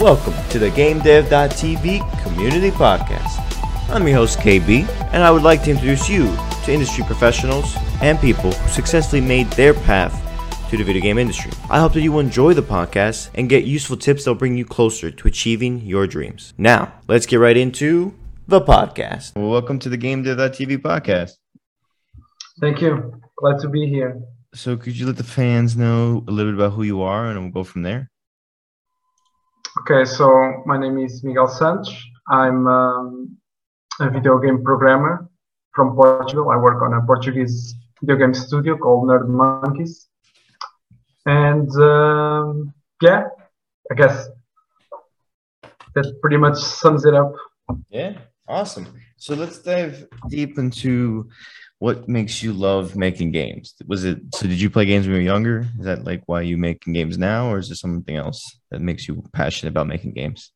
Welcome to the GameDev.tv Community Podcast. I'm your host KB, and I would like to introduce you to industry professionals and people who successfully made their path to the video game industry. I hope that you will enjoy the podcast and get useful tips that will bring you closer to achieving your dreams. Now, let's get right into the podcast. Well, welcome to the GameDev.tv podcast. Thank you. Glad to be here. So, could you let the fans know a little bit about who you are, and we'll go from there? Okay, so my name is Miguel Santos. I'm um, a video game programmer from Portugal. I work on a Portuguese video game studio called Nerd Monkeys. And um, yeah, I guess that pretty much sums it up. Yeah, awesome. So let's dive deep into what makes you love making games? Was it so? Did you play games when you were younger? Is that like why you making games now, or is there something else that makes you passionate about making games?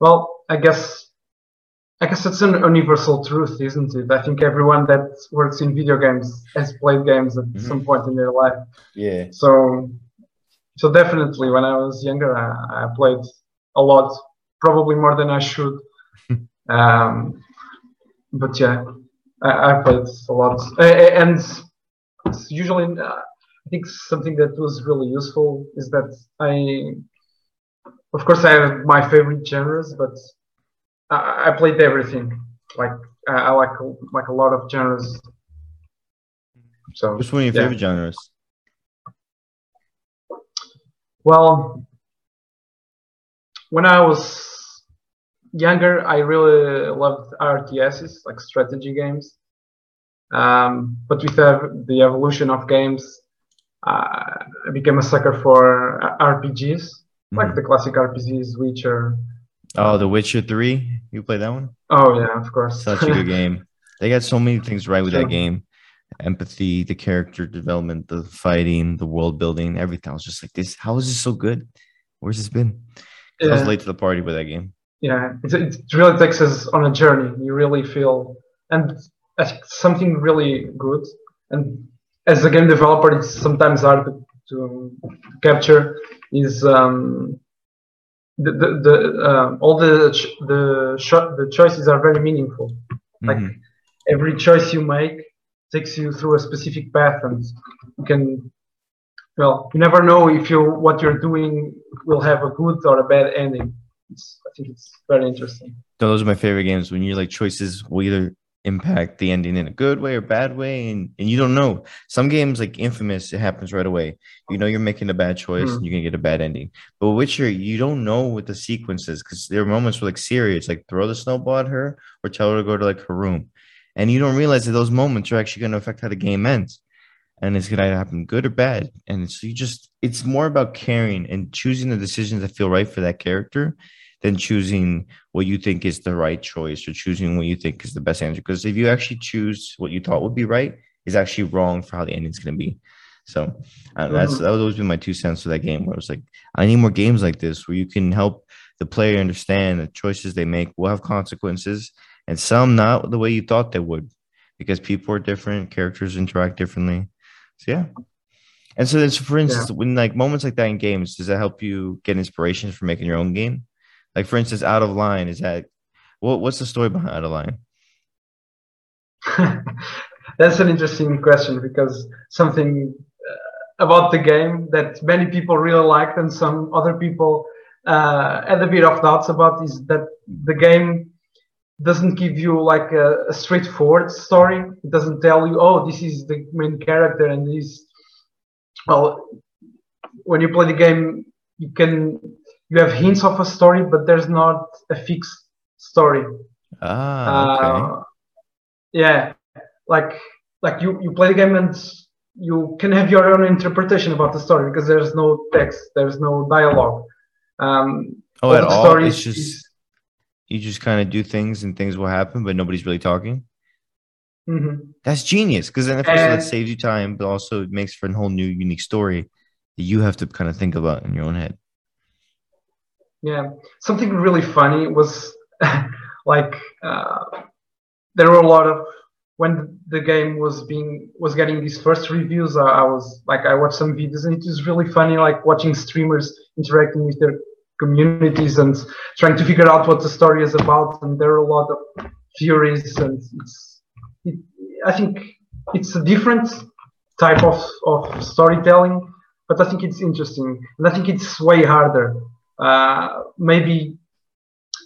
Well, I guess I guess it's an universal truth, isn't it? I think everyone that works in video games has played games at mm-hmm. some point in their life. Yeah. So, so definitely, when I was younger, I, I played a lot, probably more than I should. um, but yeah, I, I played a lot, and usually uh, I think something that was really useful is that I, of course, I have my favorite genres, but I, I played everything. Like I, I like like a lot of genres. So, which one of your yeah. favorite genres? Well, when I was younger, I really loved RTSs, like strategy games. Um, but with the, evolution of games, uh, I became a sucker for RPGs, mm-hmm. like the classic RPGs, Witcher. Oh, The Witcher 3? You play that one? Oh, yeah, of course. Such a good game. They got so many things right with sure. that game empathy, the character development, the fighting, the world building, everything. I was just like, this, how is this so good? Where's this been? Yeah. I was late to the party with that game yeah, it, it really takes us on a journey. You really feel, and something really good. And as a game developer, it's sometimes hard to, to capture. Is um, the the, the uh, all the the sh- the choices are very meaningful. Mm-hmm. Like every choice you make takes you through a specific path, and you can. Well, you never know if you what you're doing will have a good or a bad ending it's, I think it's very interesting. Those are my favorite games when you're like choices will either impact the ending in a good way or bad way, and, and you don't know. Some games like Infamous, it happens right away. You know you're making a bad choice mm. and you're gonna get a bad ending. But Witcher, you don't know what the sequence is because there are moments where like it's like throw the snowball at her or tell her to go to like her room. And you don't realize that those moments are actually gonna affect how the game ends and it's gonna happen good or bad. And so you just it's more about caring and choosing the decisions that feel right for that character than choosing what you think is the right choice or choosing what you think is the best answer. Because if you actually choose what you thought would be right, is actually wrong for how the ending's gonna be. So uh, that's that would always be my two cents for that game where it's like I need more games like this where you can help the player understand the choices they make will have consequences and some not the way you thought they would because people are different, characters interact differently. So yeah. And so then, so for instance, yeah. when like moments like that in games, does that help you get inspiration for making your own game? Like for instance, Out of Line is that what? What's the story behind Out of Line? That's an interesting question because something uh, about the game that many people really liked and some other people uh, had a bit of doubts about is that the game doesn't give you like a, a, straightforward story. It doesn't tell you, oh, this is the main character and this. Well, when you play the game, you can you have hints of a story, but there's not a fixed story. Ah, okay. Uh, yeah, like like you you play the game and you can have your own interpretation about the story because there's no text, there's no dialogue. Um, oh, at all? It's just you just kind of do things and things will happen, but nobody's really talking. Mm-hmm. That's genius because then, of course, that saves you time, but also it makes for a whole new, unique story that you have to kind of think about in your own head. Yeah, something really funny was like uh, there were a lot of when the game was being was getting these first reviews. Uh, I was like I watched some videos and it was really funny, like watching streamers interacting with their communities and trying to figure out what the story is about. And there are a lot of theories, and it's, it, I think it's a different type of, of storytelling, but I think it's interesting, and I think it's way harder. Uh, maybe,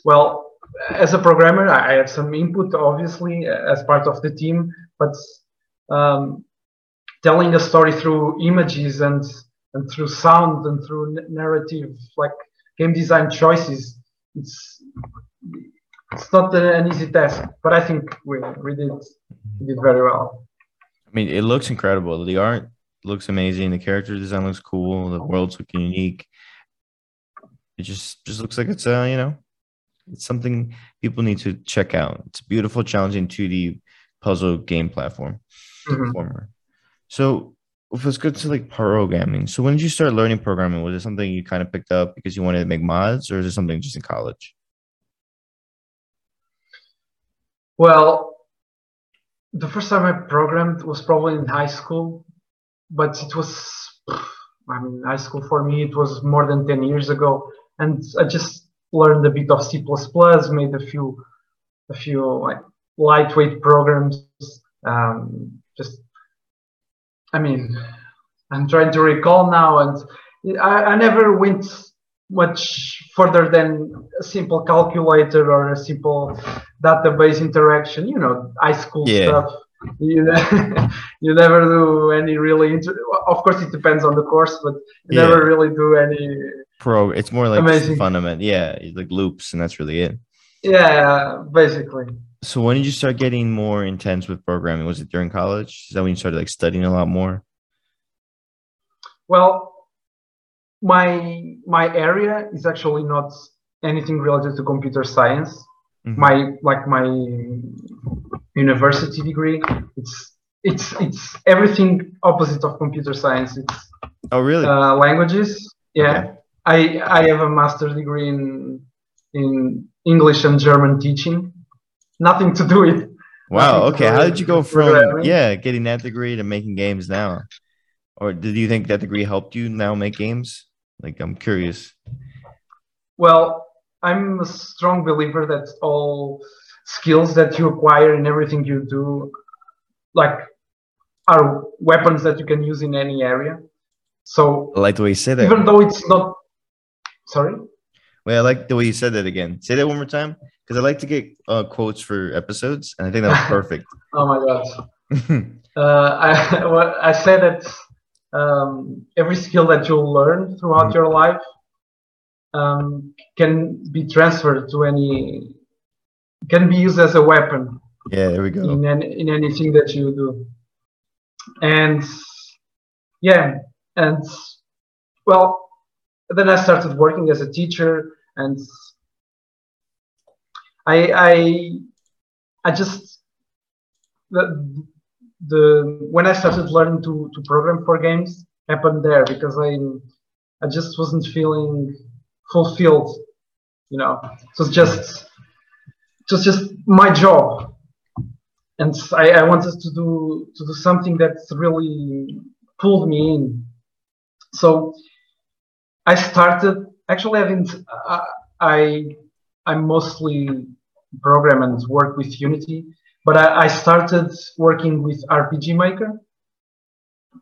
well, as a programmer, I have some input, obviously, as part of the team, but um, telling a story through images and and through sound and through narrative, like game design choices, it's it's not an easy task. But I think we we did we did very well. I mean, it looks incredible. The art looks amazing. The character design looks cool. The world's looking unique. It just just looks like it's uh you know it's something people need to check out. It's a beautiful, challenging 2D puzzle game platform. Mm-hmm. So if let's go to like programming. So when did you start learning programming? Was it something you kind of picked up because you wanted to make mods, or is it something just in college? Well, the first time I programmed was probably in high school, but it was, I mean, high school for me, it was more than 10 years ago. And I just learned a bit of C++, made a few, a few like lightweight programs, um, just I mean, I'm trying to recall now, and I, I never went much further than a simple calculator or a simple database interaction. You know, high school yeah. stuff. You, you never do any really. Inter- of course, it depends on the course, but you yeah. never really do any. Pro. It's more like amazing. fundament. Yeah, like loops, and that's really it. Yeah, basically. So when did you start getting more intense with programming? Was it during college? Is that when you started like studying a lot more? Well, my my area is actually not anything related to computer science. Mm-hmm. My like my university degree, it's it's it's everything opposite of computer science. It's oh really uh, languages. Yeah, okay. I I have a master's degree in in English and German teaching nothing to do with. Wow. Okay. How did you go from yeah getting that degree to making games now, or did you think that degree helped you now make games? Like I'm curious. Well, I'm a strong believer that all skills that you acquire in everything you do, like, are weapons that you can use in any area. So, I like the way you said that. Even though it's not, sorry. Well, I like the way you said that again. Say that one more time because I like to get uh, quotes for episodes, and I think that was perfect. oh my god! uh, I I said that um, every skill that you'll learn throughout mm-hmm. your life um, can be transferred to any can be used as a weapon. Yeah, there we go. In any, in anything that you do, and yeah, and well, then I started working as a teacher and I I I just the the when I started learning to to program for games happened there because I I just wasn't feeling fulfilled, you know. It was just it was just my job, and I, I wanted to do to do something that really pulled me in. So I started actually I didn't I, I I mostly program and work with Unity. But I, I started working with RPG Maker.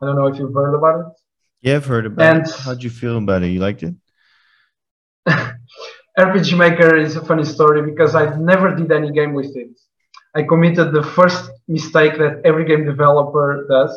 I don't know if you've heard about it. Yeah, I've heard about and it. How'd you feel about it? You liked it? RPG Maker is a funny story because I never did any game with it. I committed the first mistake that every game developer does,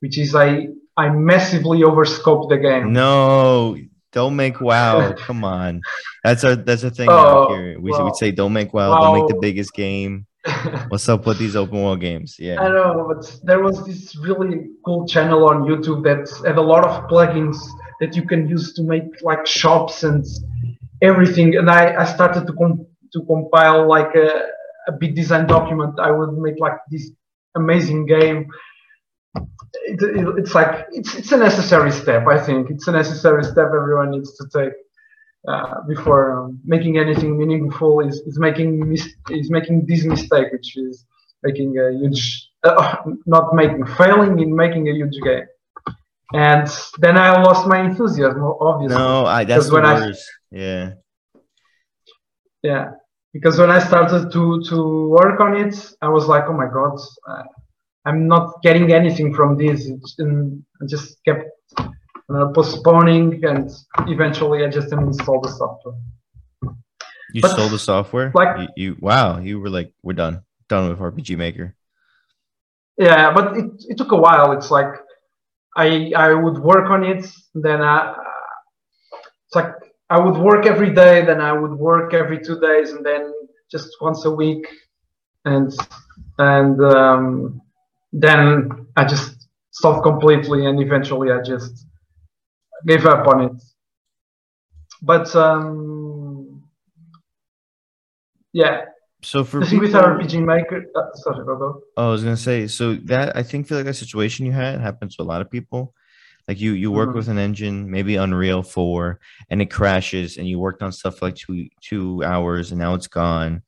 which is I I massively overscope the game. No, don't make WoW. Come on, that's a that's a thing oh, out here. We well, would say don't make WoW. Don't make the biggest game. What's up with these open world games? Yeah, I know, but there was this really cool channel on YouTube that had a lot of plugins that you can use to make like shops and everything. And I, I started to com- to compile like a, a big design document. I would make like this amazing game it, it, it's like it's it's a necessary step. I think it's a necessary step everyone needs to take uh, before um, making anything meaningful. Is is making mis- is making this mistake, which is making a huge uh, not making failing in making a huge game. And then I lost my enthusiasm. Obviously, No, I that's when I- yeah. yeah, because when I started to to work on it, I was like, oh my god, uh, I'm not getting anything from this, and I just kept uh, postponing, and eventually I just installed the software. You But, sold the software? like- you, you wow, you were like, we're done. Done with RPG Maker. Yeah, but it, it took a while. It's like I I would work on it, then I it's like I would work every day, then I would work every two days, and then just once a week, and and um, then I just stopped completely, and eventually I just gave up on it. But um, yeah, So for thing with RPG Maker, uh, sorry. Oh, I was gonna say, so that I think feel like that situation you had happens to a lot of people. Like you, you work Mhm. with an engine, maybe Unreal Four, and it crashes, and you worked on stuff for like two two hours, and now it's gone,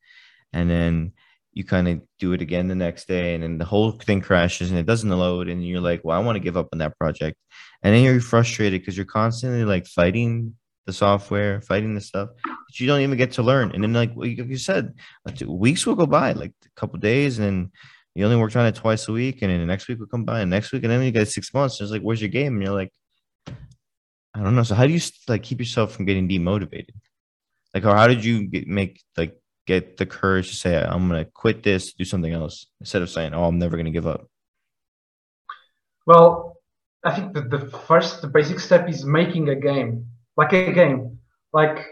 and then you kind of do it again the next day, and then the whole thing crashes, and it doesn't load, and you're like, well, I want to give up on that project, and then you're frustrated because you're constantly like fighting the software, fighting the stuff that you don't even get to learn, and then like like you said, weeks will go by, like a couple days, and then you only worked on it twice a week, and then the next week will come by, and next week, and then you got six months. It's like, where's your game? And you're like, I don't know. So how do you like keep yourself from getting demotivated? Like, or how did you get, make like get the courage to say, I'm gonna quit this, do something else, instead of saying, oh, I'm never gonna give up. Well, I think that the first, the basic step is making a game, like a game, like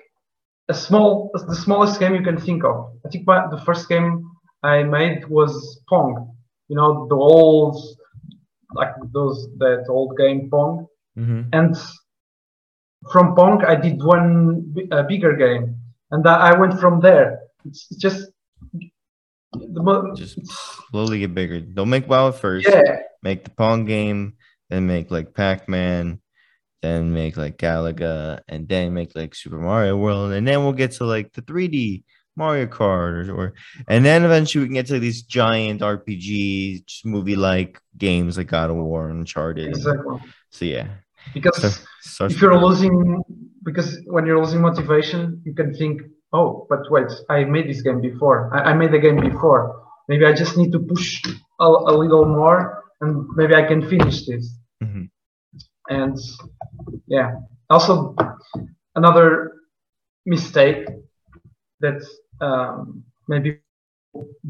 a small, the smallest game you can think of. I think my, the first game I made was Pong. You know, the old, like those that old game Pong. Mm-hmm. And from Pong, I did one a bigger game, and I I went from there. It's just the mo- Just slowly get bigger. Don't make WoW first. yeah. Make the Pong game, then make like Pac-Man, then make like Galaga, and then make like Super Mario World, and then we'll get to like the 3D Mario Kart, or, or and then eventually we can get to these giant RPG movie like games like God of War and Uncharted. Exactly. So yeah, Because so, if you're losing because when you're losing motivation you can think oh but wait i made this game before i, I made the game before maybe i just need to push a, a little more and maybe i can finish this Mhm. And yeah. Also another mistake that um, maybe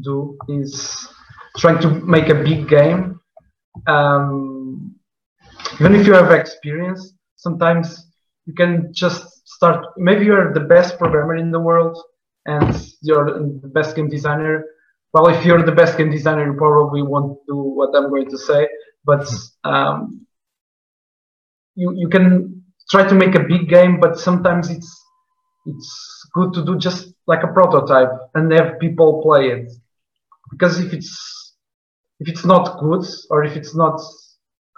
do is trying to make a big game. Um, even if you have experience sometimes you can just start maybe you're the best programmer in the world and you're the best game designer. Well if you're the best game designer you probably won't do what i'm going to say but um, you you can try to make a big game but sometimes it's it's good to do just like a prototype and have people play it because if it's if it's not good or if it's not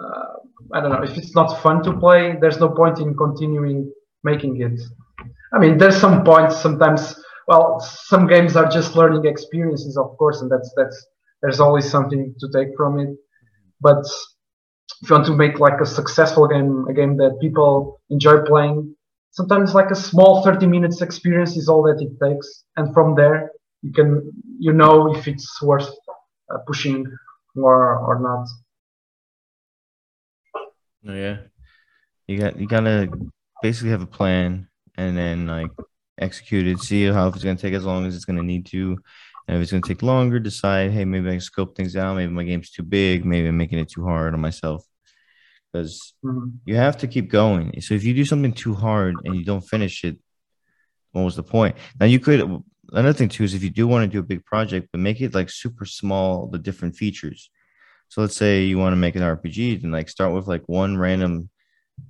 uh, I don't know if it's not fun to play. There's no point in continuing making it. I mean, there's some points sometimes. Well, some games are just learning experiences, of course, and that's that's there's always something to take from it. But if you want to make like a successful game, a game that people enjoy playing, sometimes like a small 30 minutes experience is all that it takes, and from there you can you know if it's worth uh, pushing more or not. Oh, yeah. You got you gotta basically have a plan and then like execute it, see how if it's gonna take as long as it's gonna need to. And if it's gonna take longer, decide, hey, maybe I can scope things out, maybe my game's too big, maybe I'm making it too hard on myself. Because Mhm. you have to keep going. So if you do something too hard and you don't finish it, what was the point? Now you could another thing too is if you do want to do a big project, but make it like super small, the different features. So let's say you want to make an RPG, then like start with like one random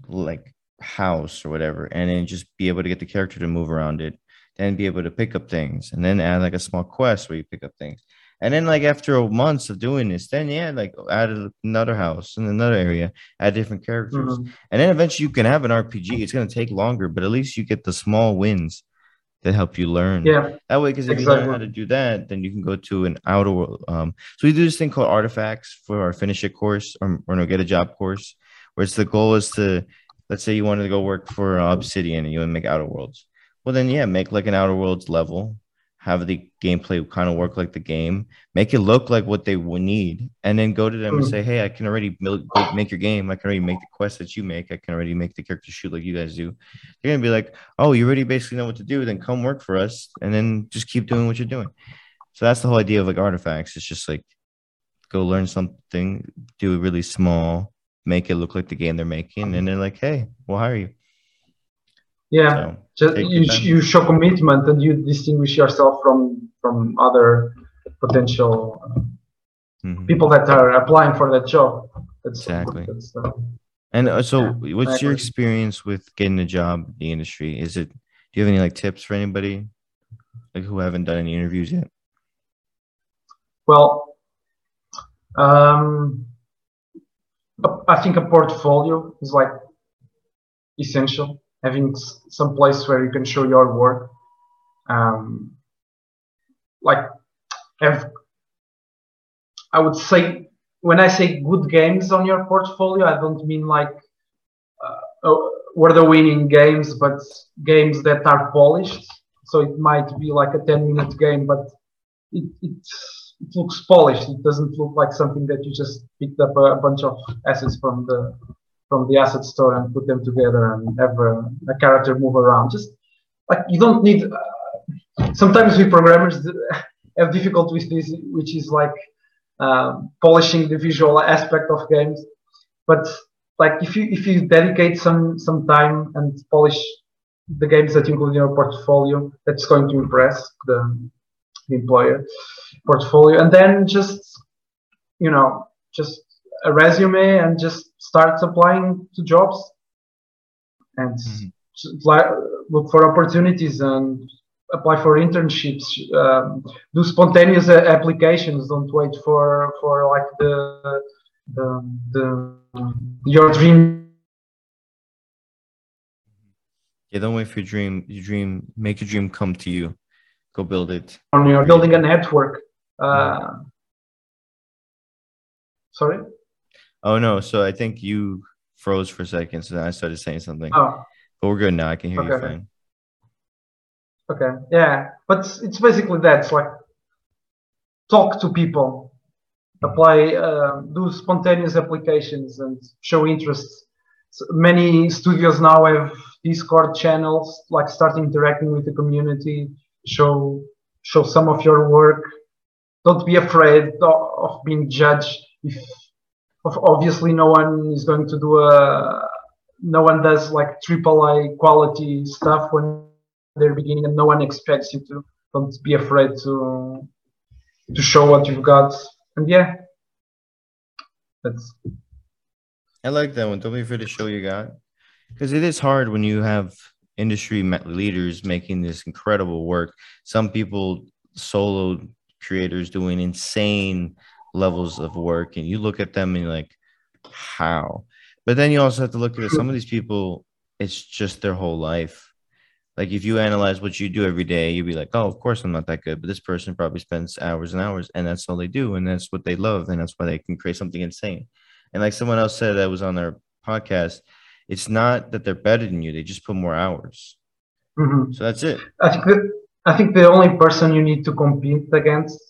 like house or whatever, and then just be able to get the character to move around it, then be able to pick up things, and then add like a small quest where you pick up things. And then like after months of doing this, then yeah, like add another house in another area, add different characters. Mhm. And then eventually you can have an RPG. It's gonna take longer, but at least you get the small wins that help you learn. Yeah, That way, because if you learn how Exactly. to do that, then you can go to an outer world. Um, so we do this thing called artifacts for our finish it course or, or no get a job course, Whereas the goal is to, let's say you wanted to go work for Obsidian and you want to make Outer Worlds. Well, then yeah, make like an Outer Worlds level, have the gameplay kind of work like the game, make it look like what they would need, and then go to them and Mm. say, "Hey, I can already build, make your game. I can already make the quests that you make. I can already make the characters shoot like you guys do." They're gonna be like, "Oh, you already basically know what to do. Then come work for us, and then just keep doing what you're doing." So that's the whole idea of like artifacts. It's just like go learn something, do it really small, make it look like the game they're making, and they're like, "Hey, we'll hire you." Yeah, So just you, you show commitment and you distinguish yourself from from other potential uh, mhm. people that are applying for that job. That's Exactly. That's, uh, And uh, so, Yeah, what's your experience with getting a job in the industry? Is it? Do you have any like tips for anybody like who haven't done any interviews yet? well, um, I think a portfolio is like essential. Having some place where you can show your work, um, like have I would say when I say good games on your portfolio, I don't mean like uh, oh, were the winning games, but games that are polished. So it might be like a 10 minute game, but it, it, looks polished. It doesn't look like something that you just picked up a bunch of assets from the from the asset store and put them together and have a, a character move around. Just like you don't need. Uh, sometimes we programmers have difficulty with this, which is like um, polishing the visual aspect of games. But like if you if you dedicate some some time and polish the games that you include in your portfolio, that's going to impress the, the employer portfolio. And then just you know just a resume and just start applying to jobs and Mhm. just look for opportunities and apply for internships um, do spontaneous uh, applications don't wait for for like the the, the your dream Yeah, don't wait for your dream. Your dream, make your dream come to you. Go build it. on your building a network uh, sorry Oh no, so I think you froze for a second, so then I started saying something. oh. But we're good now. I can hear you fine. okay. Yeah. But it's basically that. It's like talk to people. Apply uh, do spontaneous applications and show interest. S many studios now have discord channels like start interacting with the community. Show show some of your work. Don't be afraid of, being judged. If obviously no one is going to do a no one does like triple A quality stuff when they're beginning and no one expects you to don't be afraid to to show what you've got and yeah that's I like that one. Don't be afraid to show you got, because it is hard when you have industry leaders making this incredible work. Some people, solo creators, doing insane levels of work, and you look at them and you're like, how? But then you also have to look at it. Some of these people, it's just their whole life. Like if you analyze what you do every day, you'd be like, oh, of course I'm not that good. But this person probably spends hours and hours, and that's all they do, and that's what they love, and that's why they can create something insane. And like someone else said that was on their podcast, it's not that they're better than you; they just put more hours. mhm. So that's it. I think that, I think the only person you need to compete against,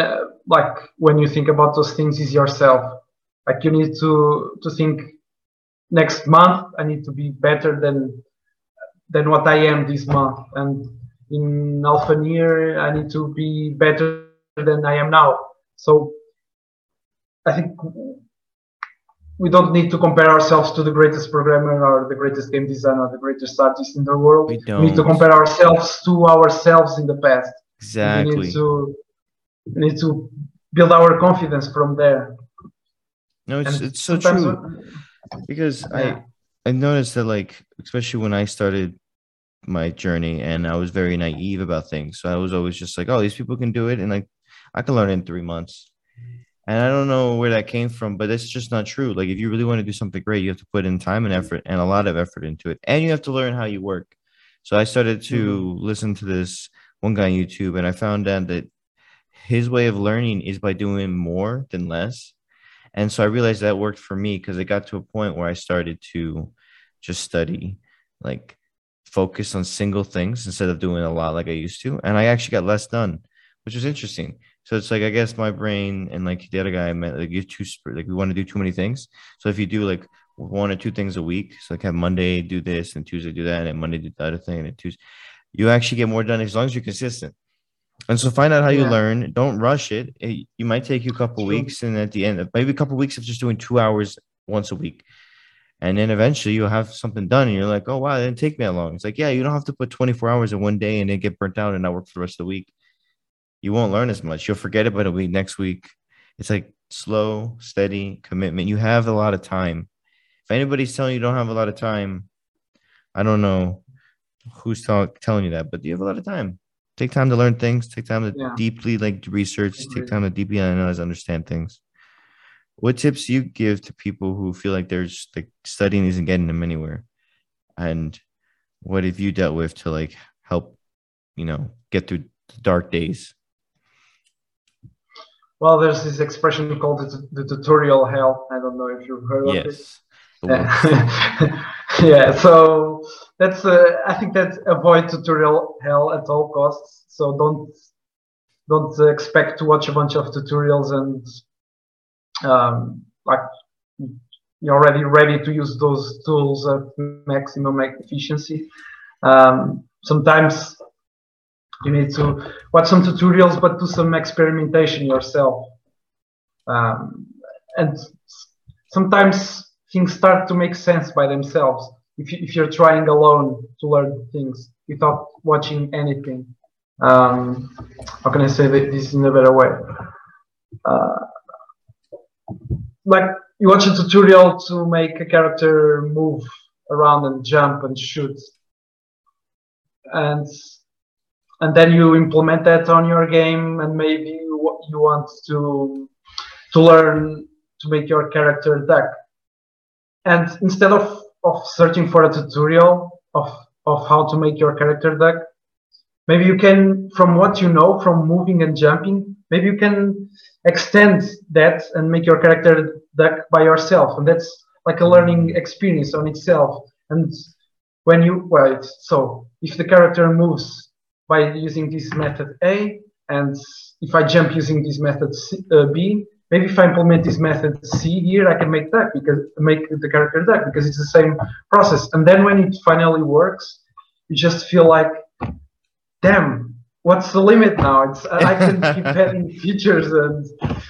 uh, like when you think about those things, is yourself. Like you need to to think next month I need to be better than than what I am this month, and in half a year I need to be better than I am now. So I think we don't need to compare ourselves to the greatest programmer or the greatest game designer or the greatest artist in the world. We We need to compare ourselves to ourselves in the past. We Exactly. Need to we need to build our confidence from there. No, it's And it's so true. because Yeah. I I noticed that like especially when I started my journey and I was very naive about things. So I was always just like, oh, these people can do it and like I can learn in three months. And I don't know where that came from, but it's just not true. Like if you really want to do something great, you have to put in time and effort and a lot of effort into it. And you have to learn how you work. So I started to mm-hmm. listen to this one guy on YouTube and I found out that his way of learning is by doing more than less. And so I realized that worked for me because it got to a point where I started to just study, like focus on single things instead of doing a lot like I used to. And I actually got less done, which was interesting. So it's like I guess my brain and like the other guy I met, like you too like we want to do too many things. So if you do like one or two things a week, so like have Monday do this and Tuesday do that, and Monday do the other thing, and Tuesday, you actually get more done as long as you're consistent. And so find out how you learn. Don't rush it. it. You might take you a couple True. weeks, and at the end, maybe a couple weeks of just doing two hours once a week. And then eventually you'll have something done, and you're like, oh, wow, it didn't take me that long. It's like, yeah, you don't have to put 24 hours in one day and then get burnt out and not work for the rest of the week. You won't learn as much. You'll forget it, but it'll be next week. It's like slow, steady commitment. You have a lot of time. If anybody's telling you, don't have a lot of time, I don't know who's tell, telling you that, but you have a lot of time take time to learn things take time to yeah. deeply like research take time to deeply analyze understand things. What tips you give to people who feel like they're just like studying isn't getting them anywhere? And what have you dealt with to like help you know get through the dark days? Well there's this expression called the, the tutorial hell. I don't know if you've heard yes. of it yeah so that's uh, i think that avoid tutorial hell at all costs. So don't don't expect to watch a bunch of tutorials and um, like you're already ready to use those tools at maximum efficiency. Um, sometimes you need to watch some tutorials but do some experimentation yourself. Um, and sometimes things start to make sense by themselves if, you, if you're trying alone to learn things without watching anything. Um, how can I say this in a better way? Uh, like you watch a tutorial to make a character move around and jump and shoot, and and then you implement that on your game, and maybe you, you want to to learn to make your character duck and instead of, of searching for a tutorial of, of how to make your character duck, maybe you can, from what you know, from moving and jumping, maybe you can extend that and make your character duck by yourself. And that's like a learning experience on itself. And when you, well, so if the character moves by using this method A, and if I jump using this method C, uh, B, maybe if I implement this method C here, I can make that because make the character that because it's the same process. And then when it finally works, you just feel like, damn, what's the limit now? It's I can keep adding features and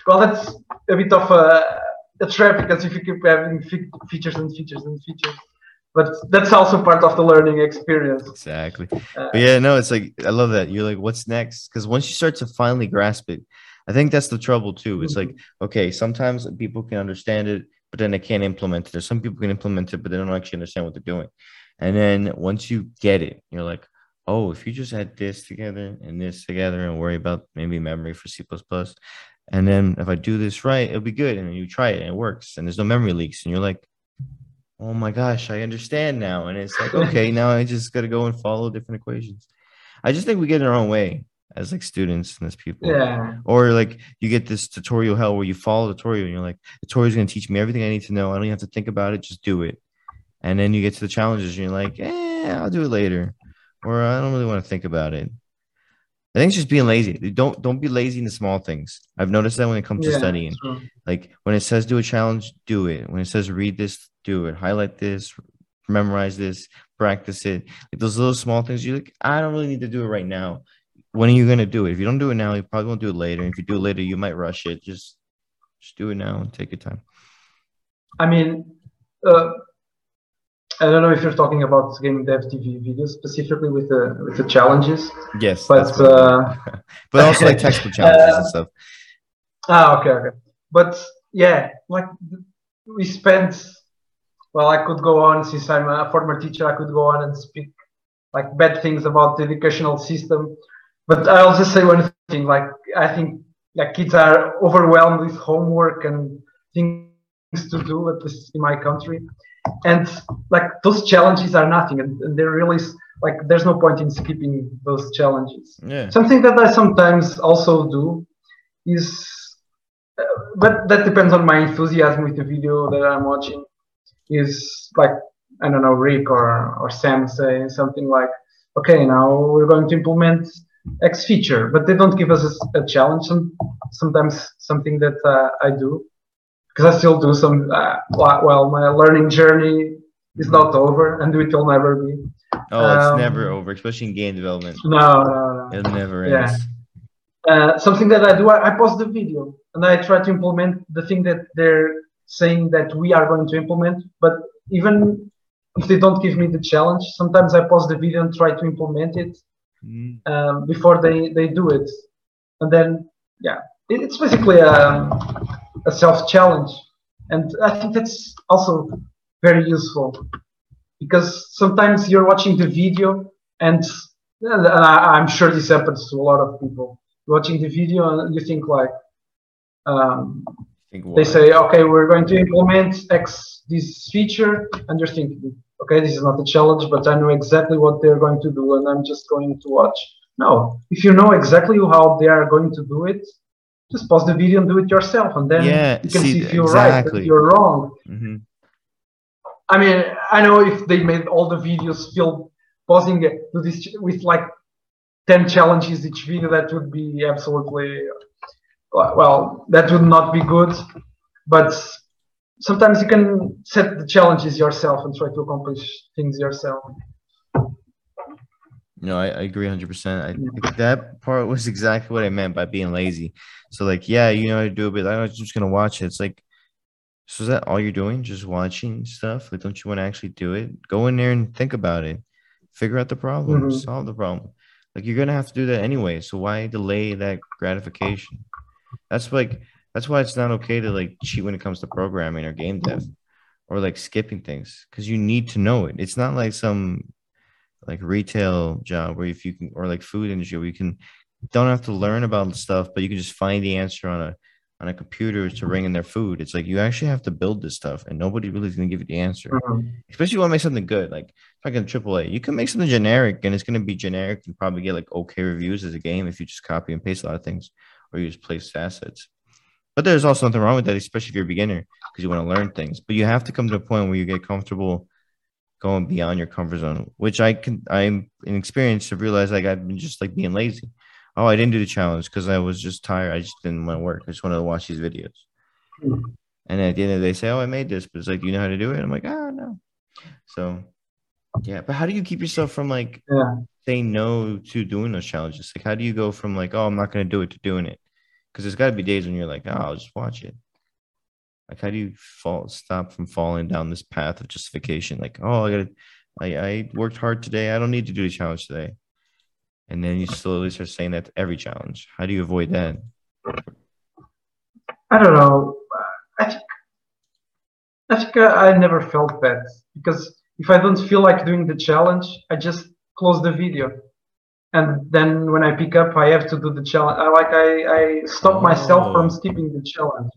well, that's a bit of a, a trap because if you keep having features and features and features. But that's also part of the learning experience. Exactly. Uh, but yeah, no, it's like I love that. You're like, what's next? Because once you start to finally grasp it, I think that's the trouble too. It's like, mm-hmm. okay, sometimes people can understand it, but then they can't implement it. There's some people can implement it, but they don't actually understand what they're doing. And then once you get it, you're like, oh, if you just add this together and this together and worry about maybe memory for C++, and then if I do this right, it'll be good. And you try it and it works, and there's no memory leaks, and you're like, oh my gosh, I understand now. And it's like, okay, now I just got to go and follow different equations. I just think we get in our own way as like students and as people. Yeah. Or like you get this tutorial hell where you follow the tutorial and you're like, the tutorial is going to teach me everything I need to know. I don't even have to think about it. Just do it. And then you get to the challenges and you're like, eh, I'll do it later. Or I don't really want to think about it. I think it's just being lazy. Don't don't be lazy in the small things. I've noticed that when it comes yeah, to studying. Like when it says do a challenge, do it. When it says read this, do it. Highlight this, memorize this, practice it. Like those little small things. You're like, I don't really need to do it right now when are you gonna do it? If you don't do it now, you probably won't do it later. If you do it later, you might rush it. Just just do it now and take your time. I mean, uh, I don't know if you're talking about game dev TV videos specifically with the with the challenges. Yes, but uh, but also like textbook challenges and stuff. Ah, okay, okay. But yeah, like we spent. Well, I could go on since I'm a former teacher. I could go on and speak like bad things about the educational system but I'll just say one thing. Like I think like kids are overwhelmed with homework and things to do, at least in my country. And like those challenges are nothing, and, and they're really like there's no point in skipping those challenges. Yeah. Something that I sometimes also do is uh, but that depends on my enthusiasm with the video that I'm watching. Is like I don't know Rick or or Sam say something like, okay, now we're going to implement X feature, but they don't give us a, a challenge. Some, sometimes something that uh, I do because I still do some. Uh, well, my learning journey is not over, and it will never be. Oh, um, it's never over, especially in game development. No, no, no. It never ends. Yeah. Uh, something that I do, I, I pause the video and I try to implement the thing that they're saying that we are going to implement. But even if they don't give me the challenge, sometimes I pause the video and try to implement it mm. um, before they, they do it. And then, yeah, it, it's basically a, a self challenge. And I think that's also very useful because sometimes you're watching the video and, and I, I'm sure this happens to a lot of people watching the video and you think like, um, they say, okay, we're going to implement X this feature, and you're thinking, okay, this is not a challenge, but I know exactly what they're going to do, and I'm just going to watch. No, if you know exactly how they are going to do it, just pause the video and do it yourself, and then yeah, you can see, see if you're exactly. right, if you're wrong. Mm-hmm. I mean, I know if they made all the videos feel pausing to this with like 10 challenges each video, that would be absolutely well, that would not be good. But sometimes you can set the challenges yourself and try to accomplish things yourself. No, I, I agree 100%. I, that part was exactly what I meant by being lazy. So, like, yeah, you know how to do it, but I'm just going to watch it. It's like, so is that all you're doing? Just watching stuff? Like, don't you want to actually do it? Go in there and think about it. Figure out the problem, mm-hmm. solve the problem. Like, you're going to have to do that anyway. So, why delay that gratification? That's like that's why it's not okay to like cheat when it comes to programming or game dev or like skipping things because you need to know it. It's not like some like retail job where if you can or like food industry where you can don't have to learn about stuff, but you can just find the answer on a on a computer to ring in their food. It's like you actually have to build this stuff, and nobody really is gonna give you the answer. Mm-hmm. Especially you want to make something good, like in AAA, you can make something generic, and it's gonna be generic and probably get like okay reviews as a game if you just copy and paste a lot of things or you just place assets. But there's also nothing wrong with that, especially if you're a beginner, because you want to learn things. But you have to come to a point where you get comfortable going beyond your comfort zone, which I can I'm in experience to realize like I've been just like being lazy. Oh, I didn't do the challenge because I was just tired. I just didn't want to work. I just wanted to watch these videos. And at the end of the day, say, "Oh, I made this," but it's like, "Do you know how to do it?" I'm like, "Ah, no." So, yeah. But how do you keep yourself from like yeah say no to doing those challenges? Like, how do you go from like, oh, I'm not going to do it to doing it? Because there's got to be days when you're like, oh, I'll just watch it. Like, how do you fall stop from falling down this path of justification? Like, oh, I got to, I, I worked hard today. I don't need to do the challenge today. And then you slowly start saying that to every challenge. How do you avoid that? I don't know. I think I think I never felt that because if I don't feel like doing the challenge, I just close the video and then when I pick up, I have to do the challenge. I, like I, I stop oh. myself from skipping the challenge.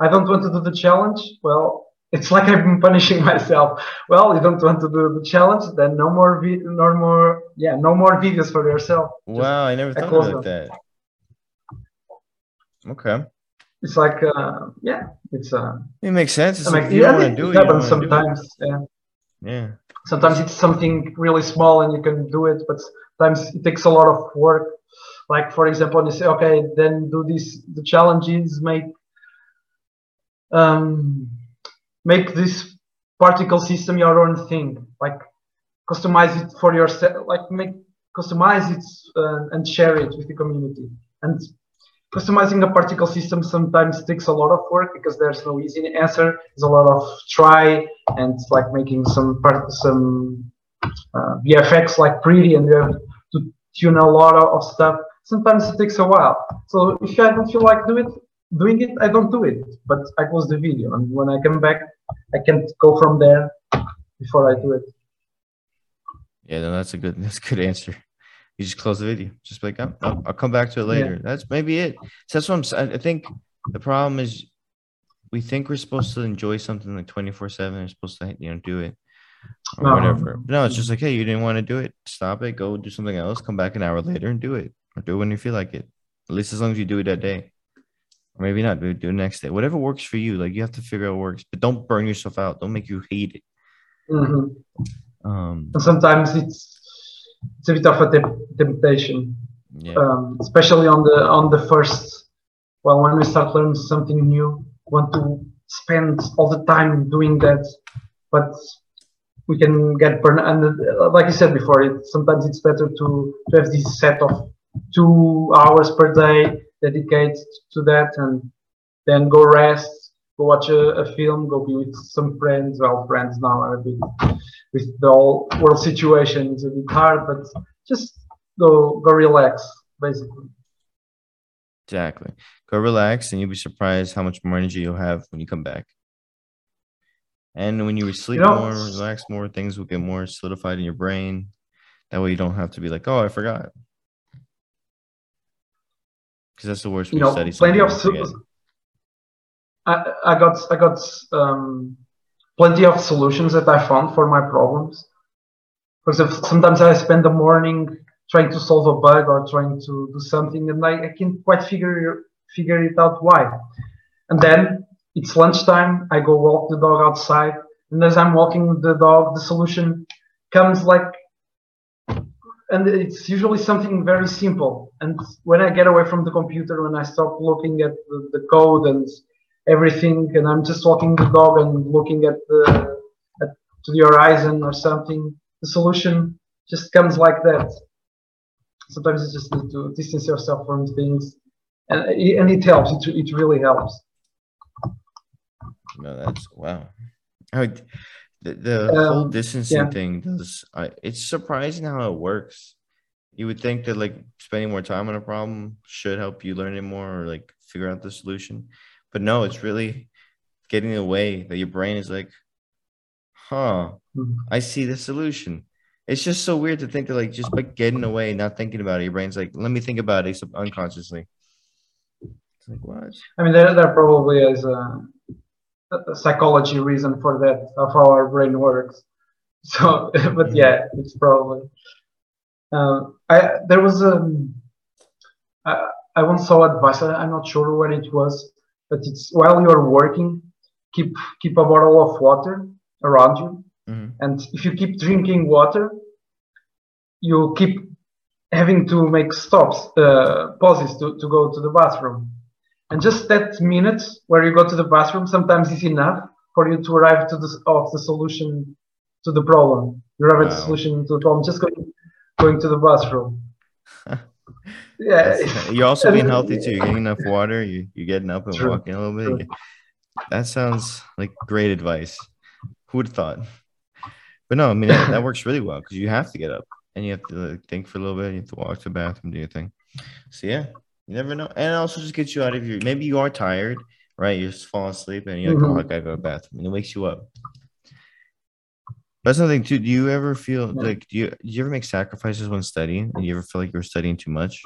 I don't want to do the challenge. Well, it's like I've been punishing myself. Well, you don't want to do the challenge, then no more, vi- no more, yeah, no more videos for yourself. Just wow, I never thought about that. Okay. It's like, uh, yeah, it's. Uh, it makes sense. It's like, yeah, it, it happens sometimes. Yeah. Yeah sometimes it's something really small and you can do it but sometimes it takes a lot of work. Like for example you say okay then do this the challenges make um, make this particle system your own thing. Like customize it for yourself like make customize it uh, and share it with the community. And customizing a particle system sometimes takes a lot of work because there's no easy answer. There's a lot of try and like making some part some uh, VFX like pretty and you have tune a lot of stuff. Sometimes it takes a while. So if I don't feel like do it, doing it, I don't do it. But I close the video and when I come back, I can go from there before I do it. Yeah, no, that's a good that's a good answer you just close the video. Just like, oh, I'll, I'll come back to it later. Yeah. That's maybe it. So that's what I'm saying. I think the problem is we think we're supposed to enjoy something like 24 7. We're supposed to, you know, do it or no. whatever. But no, it's just like, hey, you didn't want to do it. Stop it. Go do something else. Come back an hour later and do it or do it when you feel like it. At least as long as you do it that day. Or maybe not. Do it next day. Whatever works for you. Like you have to figure out what works, but don't burn yourself out. Don't make you hate it. Mm-hmm. Um, sometimes it's it's a bit of a temp- temptation, yeah. um, especially on the on the first. Well, when we start learning something new, want to spend all the time doing that, but we can get burned. And uh, like I said before, it sometimes it's better to, to have this set of two hours per day dedicated to that, and then go rest, go watch a, a film, go be with some friends. Well, friends now are a bit with the whole world situation is a bit hard, but just go go relax, basically. Exactly. Go relax, and you'll be surprised how much more energy you'll have when you come back. And when you sleep You know- more, relax more, things will get more solidified in your brain. That way, you don't have to be like, "Oh, I forgot," because that's the worst. You know, study plenty of su- I, I got I got um, plenty of solutions that I found for my problems. For example, sometimes I spend the morning trying to solve a bug or trying to do something, and I, I can't quite figure figure it out why. And then it's lunchtime. I go walk the dog outside, and as I'm walking the dog, the solution comes like, and it's usually something very simple. And when I get away from the computer, when I stop looking at the, the code and everything, and I'm just walking the dog and looking at the at, to the horizon or something, the solution just comes like that. Sometimes you just need to distance yourself from things, and and it helps. It, it really helps. No, that's wow. How d- the, the whole Um, distancing yeah. thing does. I, it's surprising how it works. You would think that like spending more time on a problem should help you learn it more or like figure out the solution, but no, it's really getting away that your brain is like, huh, Mhm. I see the solution. It's just so weird to think that like just by getting away, not thinking about it, your brain's like, let me think about it unconsciously. It's like what? I mean, there, there probably is a, a psychology reason for that of how our brain works. So, but yeah, it's probably. Um, I there was a. I, I once saw advice. I'm not sure what it was, but it's while you're working, keep keep a bottle of water around you, Mhm. and if you keep drinking water, you keep having to make stops, uh, pauses to, to go to the bathroom. And just that minute where you go to the bathroom sometimes is enough for you to arrive to the of the solution to the problem. You arrive at the solution to the problem just going going to the bathroom. yeah, You're also being healthy too. You're getting enough water. You you're getting up and True, walking a little true. bit. That sounds like great advice. Who would have thought? But no, I mean that, that works really well because you have to get up and you have to like, think for a little bit. You have to walk to the bathroom, do your thing. So yeah, you never know. And it also just gets you out of your. Maybe you are tired, right? You're just falling asleep and you're like, Mhm. oh, I gotta go to the bathroom, and it wakes you up. That's another thing too. Do you ever feel Yeah. like do you do you ever make sacrifices when studying? And you ever feel like you're studying too much?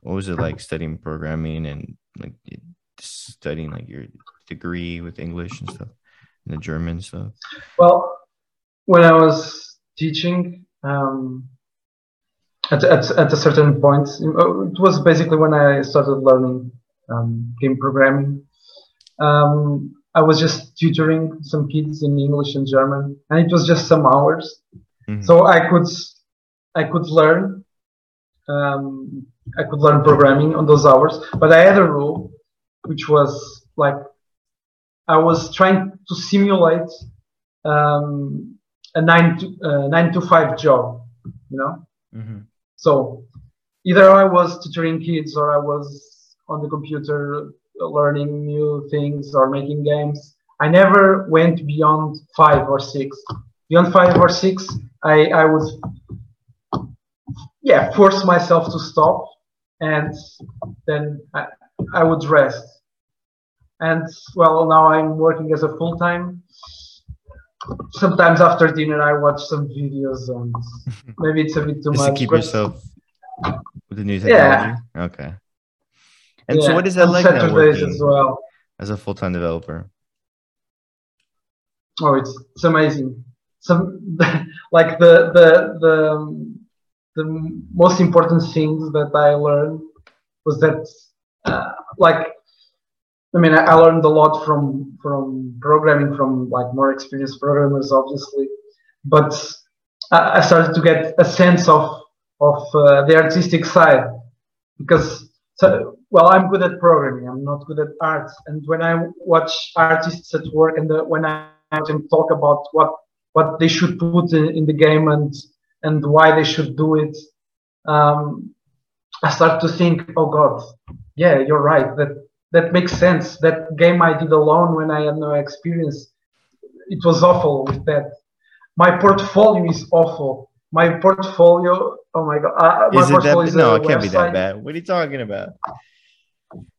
What was it like studying programming and like studying like your degree with English and stuff, and the German stuff? Well, when I was teaching, um, at, at, at a certain point, uh, it was basically when I started learning um, game programming. Um, I was just tutoring some kids in English and German, and it was just some hours, Mhm. so I could I could learn um, I could learn programming on those hours. But I had a rule, which was like I was trying to simulate um, a nine to uh, nine to five job, you know. Mhm. So either I was tutoring kids or I was on the computer learning new things or making games. I never went beyond five or six. Beyond five or six, I, I would yeah force myself to stop and then I, I would rest. And well, now I'm working as a full time. Sometimes after dinner, I watch some videos, and maybe it's a bit too Just much. to keep but- yourself with the new Yeah. Okay. And so, what is that on like now working as well. as a full time developer? Oh, it's it's amazing. Some like the the the the most important things that I learned was that uh, like I mean, I learned a lot from from programming from like more experienced programmers, obviously, but I started to get a sense of of uh, the artistic side because so, well, I'm good at programming. I'm not good at art, and when I watch artists at work and the, when I can talk about what what they should put in, in the game and and why they should do it, um, I start to think, oh God, yeah, you're right. That that makes sense. That game I did alone when I had no experience, it was awful with that. My portfolio is awful. My portfolio, oh my god, uh, my is it that, is no, it can't website. be that bad. What are you talking about?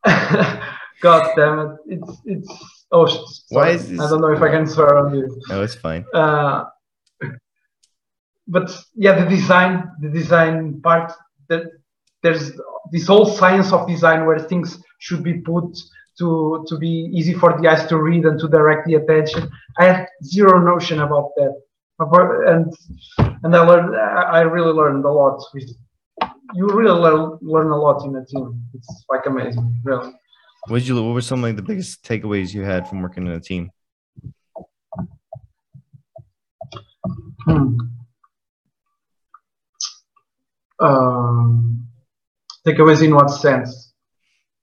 god damn it! It's it's oh. Sorry. Why is this? I don't know if I can swear on you. No, it's fine. Uh, but yeah, the design, the design part that there's this whole science of design where things should be put to to be easy for the eyes to read and to direct the attention. I had zero notion about that, and and I learned. I really learned a lot. With, you really learn learn a lot in a team. It's like amazing, really. What did you? What were some like the biggest takeaways you had from working in a team? Hmm. Um, takeaways in what sense?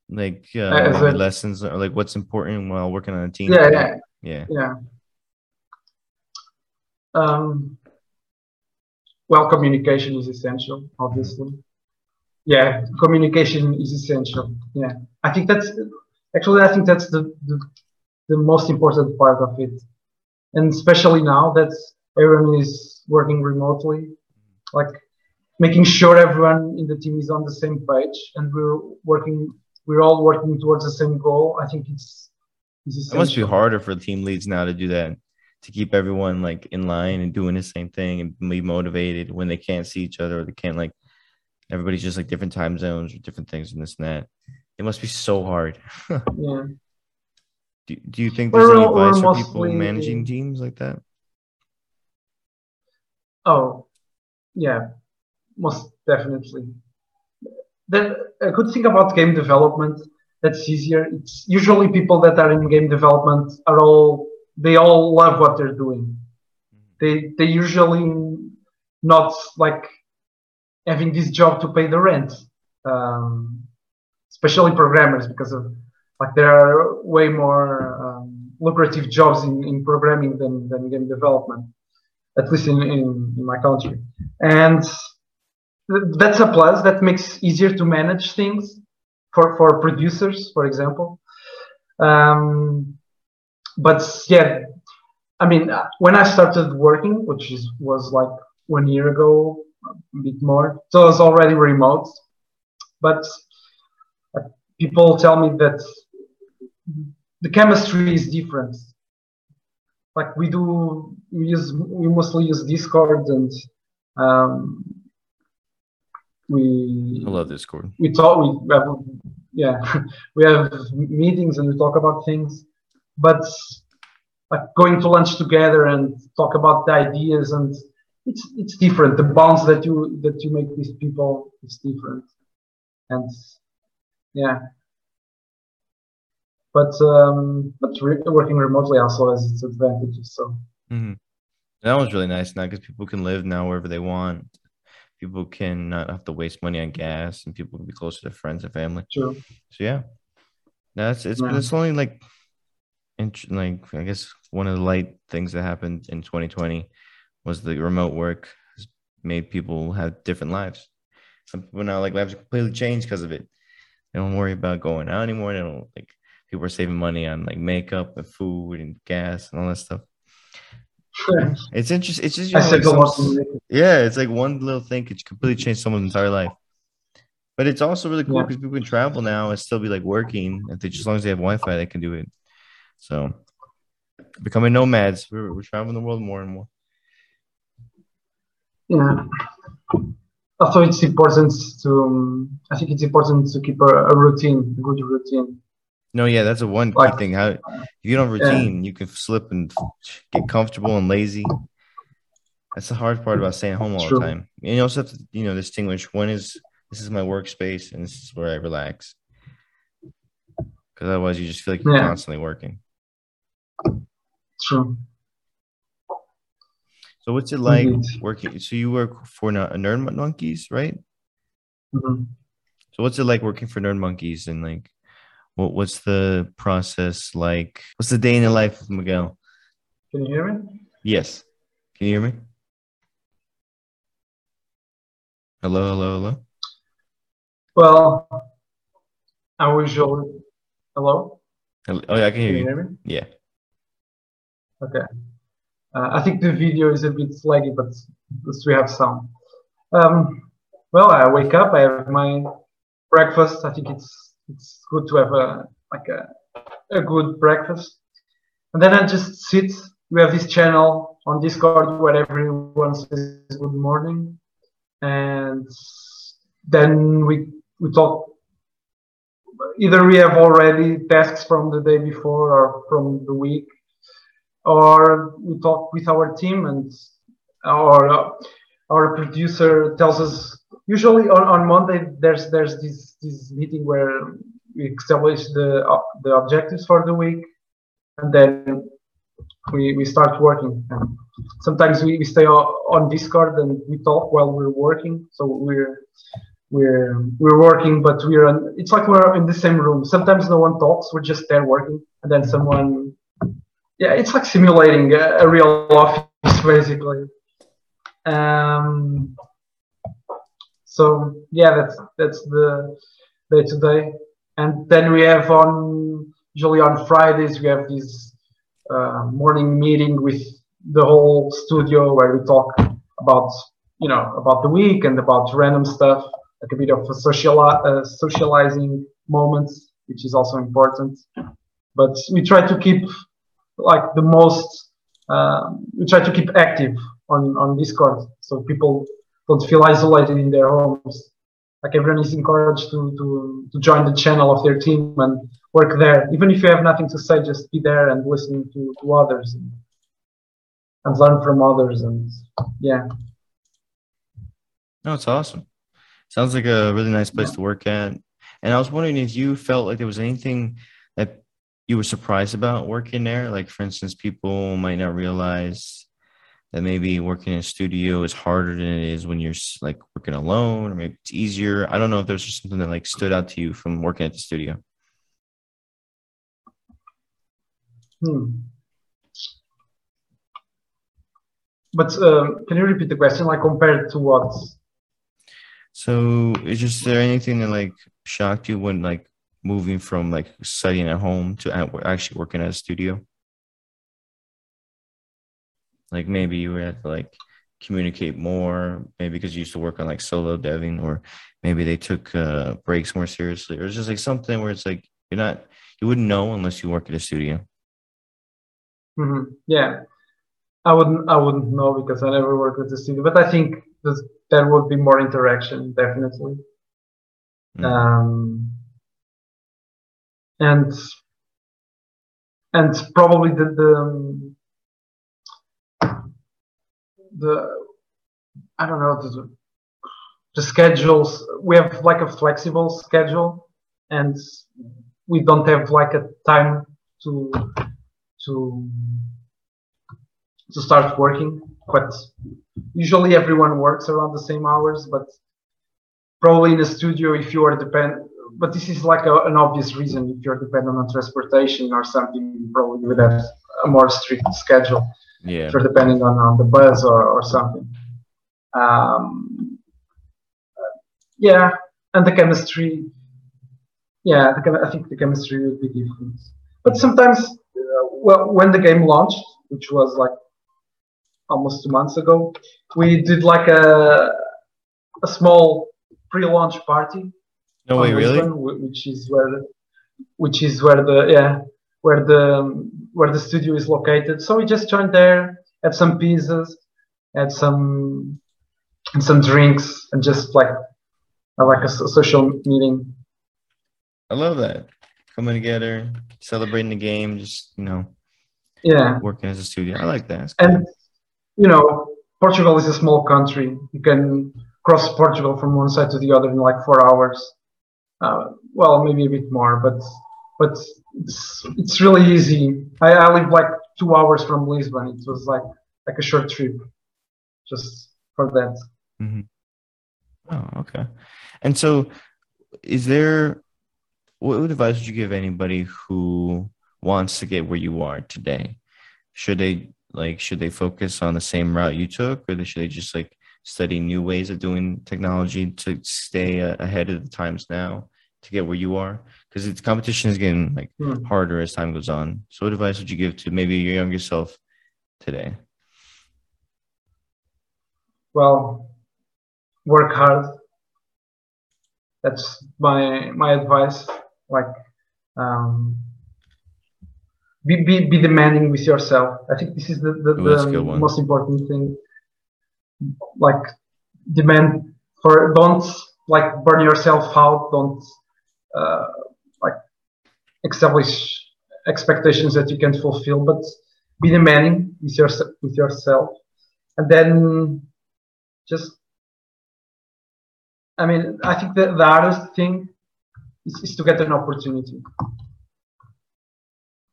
Like uh, it, lessons or like what's important while working on a team. Yeah, yeah, yeah. yeah. Um, well, communication is essential, obviously. Yeah, communication is essential. Yeah, I think that's actually I think that's the the, the most important part of it, and especially now that everyone is working remotely, like making sure everyone in the team is on the same page and we're working we're all working towards the same goal. I think it's, it's it must be harder for team leads now to do that to keep everyone like in line and doing the same thing and be motivated when they can't see each other or they can't like everybody's just like different time zones or different things and this and that. It must be so hard. Yeah. Do, do you think there's we're, any advice for people managing teams like that? Oh yeah most definitely. The a good thing about game development that's easier. It's usually people that are in game development are all they all love what they're doing. They they usually not like having this job to pay the rent, um, especially programmers because of like there are way more um, lucrative jobs in, in programming than, than game development, at least in, in, in my country. And that's a plus that makes easier to manage things for for producers for example. Um, but yeah i mean when i started working which is was like one year ago a bit more so i was already remote but uh, people tell me that the chemistry is different. Like we do we use we mostly use discord and um, we I love Discord. We talk. We have, yeah, we have meetings and we talk about things, but like going to lunch together and talk about the ideas and it's it's different. The bonds that you that you make with people is different, and yeah. But um, but re- working remotely also has its advantages. So mm-hmm. that was really nice now because people can live now wherever they want people can not have to waste money on gas and people can be closer to friends and family. True. So yeah, that's it's yeah. it's only like, int- like I guess one of the light things that happened in 2020 was the remote work has made people have different lives. Some people now like lives completely changed because of it. They don't worry about going out anymore. They don't like people are saving money on like makeup and food and gas and all that stuff. It's interesting. It's just you know, like some, yeah, it's like one little thing could completely change someone's entire life. But it's also really cool because yeah. people can travel now and still be like working. If they just as long as they have Wi-Fi, they can do it. So becoming nomads, we're, we're traveling the world more and more. Yeah. Also, it's important to. Um, I think it's important to keep a, a routine, a good routine. No, yeah, that's a one key thing. How if you don't routine, yeah. you can slip and get comfortable and lazy. That's the hard part about staying home all True. the time. And you also have to, you know, distinguish when is this is my workspace and this is where I relax. because otherwise you just feel like you're Yeah. constantly working. True. So what's it like working? So you work for Nerd Monkeys, right? Mhm. So what's it like working for Nerd Monkeys and like what what's the process like? What's the day in the life of Miguel? Can you hear me? Yes. Can you hear me? Hello, hello, hello. Well, I usually. Hello? Hello? Oh yeah, I can hear Can you you. hear me? Yeah. Okay. Uh, I think the video is a bit laggy, but we have some. Um, well, I wake up, I have my breakfast. I think it's it's good to have a like a a good breakfast, and then I just sit. We have this channel on Discord where everyone says good morning, and then we we talk. Either we have already tasks from the day before or from the week, or we talk with our team and our our producer tells us usually on, on monday there's there's this this meeting where we establish the the objectives for the week and then we we start working. And sometimes we, we stay on discord and we talk while we're working. So we're we're we're working but we're on, it's like we're in the same room. Sometimes no one talks we're just there working. And then someone yeah, it's like simulating a, a real office basically. Um, so yeah, that's that's the day to day, and then we have on usually on Fridays we have this uh, morning meeting with the whole studio where we talk about you know about the week and about random stuff, like a bit of a social uh, socializing moments, which is also important. But we try to keep like the most uh, we try to keep active on on discord so people don't feel isolated in their homes like everyone is encouraged to to, to join the channel of their team and work there even if you have nothing to say just be there and listen to, to others and, and learn from others and yeah No, it's awesome. Sounds like a really nice place to work at. And I was wondering if you felt like there was anything that you were surprised about working there. Like, for instance, people might not realize that maybe working in a studio is harder than it is when you're like working alone, or maybe it's easier. I don't know if there's just something that like stood out to you from working at the studio. hmm. but um, can you repeat the question like compared to what So, is just there anything that like shocked you when like moving from like studying at home to actually working at a studio? Like maybe you had to like communicate more, maybe because you used to work on like solo deving, or maybe they took uh, breaks more seriously, or it's just like something where it's like you're not, you wouldn't know unless you work at a studio. hmm Yeah, I wouldn't. I wouldn't know because I never worked with the studio. But I think there would be more interaction, definitely. Mm. Um, and and probably the the um, the I don't know the, the schedules. We have like a flexible schedule, and we don't have like a time to to to start working. But usually everyone works around the same hours. But probably in a studio, if you are depend, but this is like a, an obvious reason. If you're dependent on transportation or something, you probably would have a more strict schedule. Yeah. You're depending on, on the buzz or, or something. Um, yeah, and the chemistry. Yeah, the, I think the chemistry would be different. But sometimes, uh, well, when the game launched, which was like almost two months ago, we did like a a small pre-launch party. No way, really? Which is where, the, which is where the yeah, where the where the studio is located. So we just joined there, had some pizzas, had some and some drinks, and just like like a social meeting. I love that. Coming together, celebrating the game, just you know, Yeah, working as a studio. I like that. Cool. and you know, Portugal is a small country. You can cross Portugal from one side to the other in like four hours. Uh, well, maybe a bit more, but but it's it's really easy. I, I live like two hours from Lisbon. It was like like a short trip, just for that. Mm-hmm. Oh, okay. And so, is there what advice would you give anybody who wants to get where you are today? Should they like should they focus on the same route you took, or should they just like study new ways of doing technology to stay ahead of the times now to get where you are? Because its competition is getting like hmm. harder as time goes on. So, what advice would you give to maybe your younger self today? Well, work hard. That's my my advice. Like, um, be, be be demanding with yourself. I think this is the the, the most important thing. Like, demand for don't like burn yourself out. Don't uh, establish expectations that you can fulfill, but be demanding with your with yourself, and then just I mean, I think the, the hardest thing is, is to get an opportunity.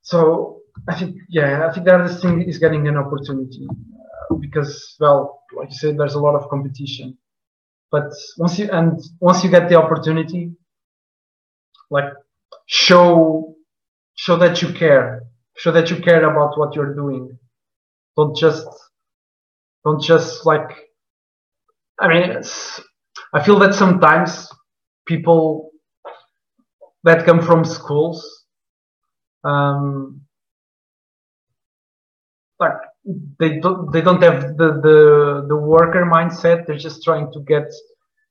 So I think, yeah, I think the hardest thing is getting an opportunity uh, because, well, like you said, there's a lot of competition. But once you and once you get the opportunity, like show show that you care, show that you care about what you're doing. Don't just don't just like. I mean, I feel that sometimes people that come from schools, um, like they don't they don't have the, the the worker mindset. They're just trying to get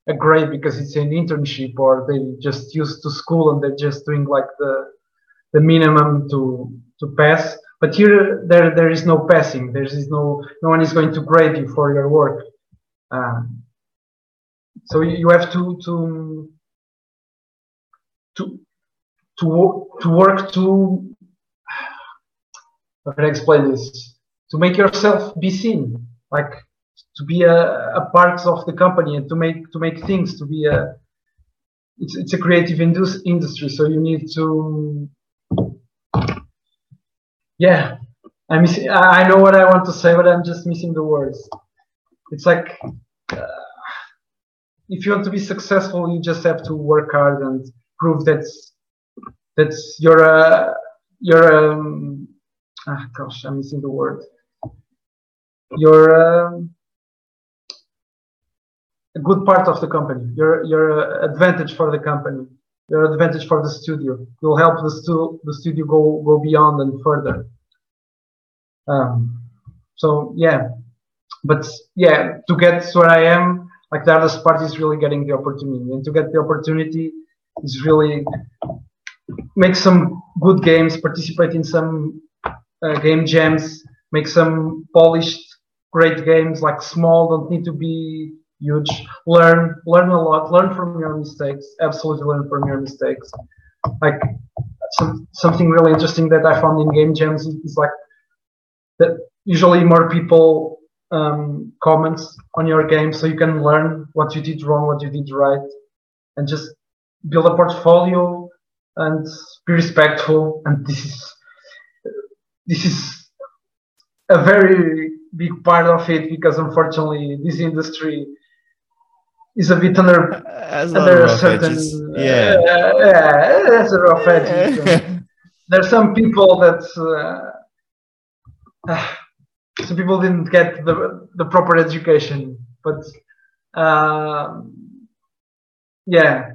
a grade because it's an internship, or they just used to school and they're just doing like the the minimum to to pass. But here there there is no passing. There is no no one is going to grade you for your work. Um, so you have to to to to, to work to how can I explain this? To make yourself be seen, like to be a, a part of the company and to make to make things to be a it's it's a creative indus- industry so you need to yeah i miss i know what i want to say but i'm just missing the words it's like uh, if you want to be successful, you just have to work hard and prove that that's you're a you're um, ah gosh, I'm missing the word. You're a, a good part of the company. You're you're advantage for the company. You're advantage for the studio. You'll help the stu- the studio go go beyond and further. Um, so yeah, but yeah, to get to where I am, like the hardest part is really getting the opportunity and to get the opportunity is really make some good games participate in some uh, game jams make some polished great games like small don't need to be huge. Learn learn a lot. Learn from your mistakes. Absolutely learn from your mistakes. Like some, something really interesting that i found in game jams is like that usually more people um, comments on your game so you can learn what you did wrong, what you did right, and just build a portfolio and be respectful. And this is this is a very big part of it because unfortunately this industry is a bit under under a certain yeah uh, yeah that's a rough edge. There's some people that. Uh, so people didn't get the the proper education. But uh, yeah,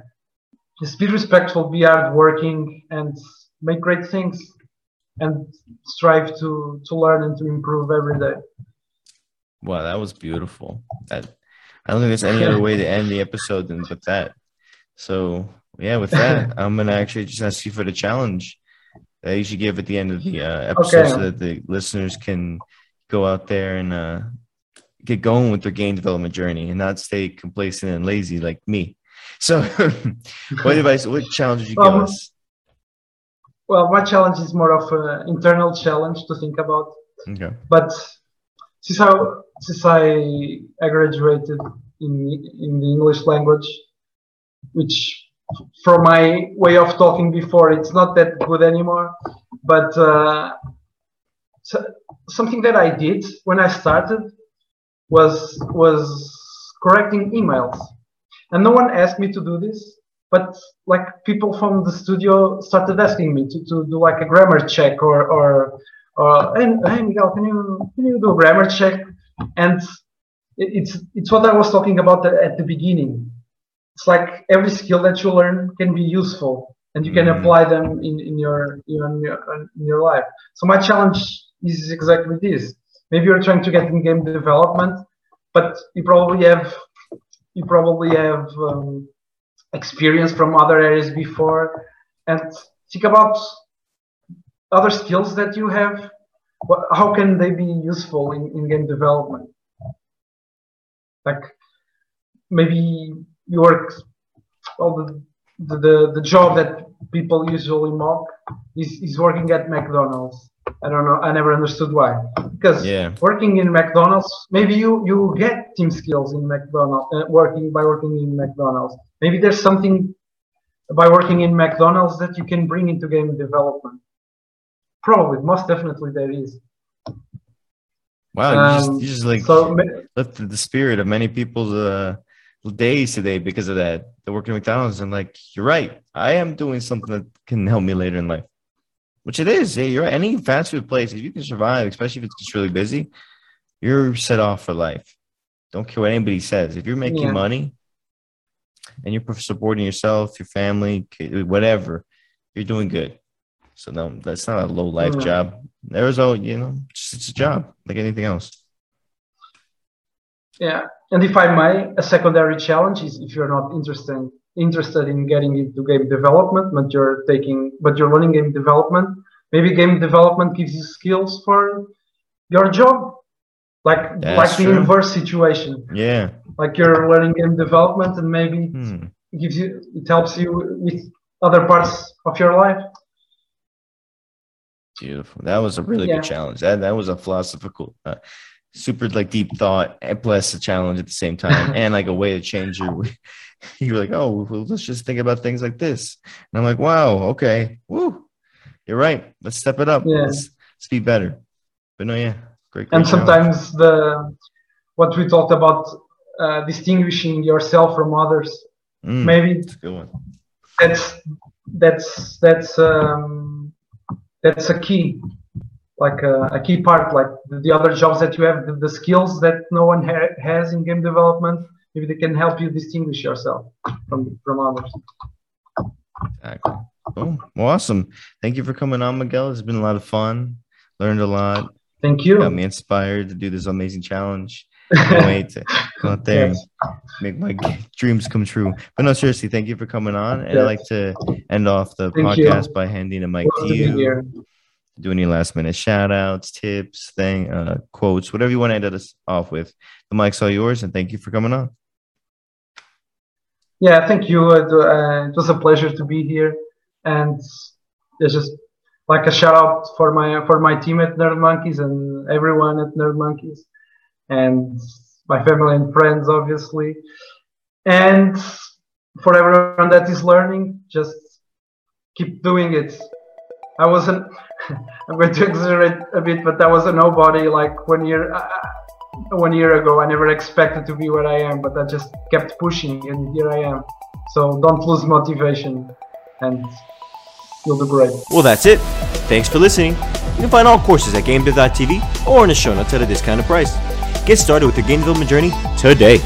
just be respectful, be hardworking, and make great things, and strive to to learn and to improve every day. Wow, that was beautiful. That I don't think there's any other way to end the episode than with that. So yeah, with that, I'm gonna actually just ask you for the challenge that you should give at the end of the uh, episode, okay. so that the listeners can go out there and uh, get going with their game development journey and not stay complacent and lazy like me. So, what advice, what challenge did you give um, us? Well, my challenge is more of an internal challenge to think about. Okay. But since I, since I, graduated in, in the English language, which from my way of talking before, it's not that good anymore. But uh, so, something that I did when I started was was correcting emails, and no one asked me to do this. But like people from the studio started asking me to, to do like a grammar check or or or hey, hey Miguel, can you can you do a grammar check? And it's it's what I was talking about at the beginning it's like every skill that you learn can be useful and you can mm-hmm. apply them in, in your, in your in your life. So my challenge is exactly this. Maybe you're trying to get in game development, but you probably have you probably have um, experience from other areas before, and think about other skills that you have. How can they be useful in, in game development? Like maybe you work well the, the the job that people usually mock is, is working at McDonald's. I don't know. I never understood why. Because yeah. working in McDonald's, maybe you you get team skills in McDonald's uh, working by working in McDonald's. Maybe there's something by working in McDonald's that you can bring into game development. Probably, most definitely there is. Wow, um, you, just, you just like so, lifted the spirit of many people's uh, days today because of that. The working at McDonald's, and like, you're right. I am doing something that can help me later in life, which it is. Yeah, you're right. Any fast food place, if you can survive, especially if it's just really busy, you're set off for life. Don't care what anybody says. If you're making yeah. money and you're supporting yourself, your family, whatever, you're doing good. So no, that's not a low life mm. job. There's all you know, it's, it's a job like anything else. Yeah, and if I may, a secondary challenge is if you're not interested interested in getting into game development, but you're taking but you're learning game development, maybe game development gives you skills for your job. Like That's like the inverse situation. Yeah. Like you're learning game development and maybe hmm. it gives you it helps you with other parts of your life. Beautiful. That was a really yeah. good challenge. That that was a philosophical uh, super like deep thought plus a challenge at the same time and like a way to change your you're like oh well, let's just think about things like this and i'm like wow okay woo you're right let's step it up yeah. let's, let's be better but no yeah great, great and sometimes the what we talked about uh, distinguishing yourself from others mm, maybe that's, that's that's that's um that's a key like a, a, key part, like the other jobs that you have, the, the skills that no one ha- has in game development. Maybe they can help you distinguish yourself from from others. Exactly. Oh, well, awesome! Thank you for coming on, Miguel. It's been a lot of fun. Learned a lot. Thank you. Got me inspired to do this amazing challenge. Can't wait to go out there yes. make my dreams come true. But no, seriously, thank you for coming on. And yes. I'd like to end off the thank podcast you. by handing a mic to you do any last minute shout outs, tips, thing, uh, quotes, whatever you want to end us off with. The mic's all yours, and thank you for coming on. Yeah, thank you. Uh, it was a pleasure to be here, and it's just like a shout out for my for my team at Nerd Monkeys and everyone at Nerd Monkeys, and my family and friends, obviously, and for everyone that is learning, just keep doing it. I wasn't I'm going to exaggerate a bit, but that was a nobody like one year uh, one year ago. I never expected to be where I am, but I just kept pushing, and here I am. So don't lose motivation, and you'll do great. Well, that's it. Thanks for listening. You can find all courses at GameDev.tv or in the show notes at a discounted price. Get started with your game journey today.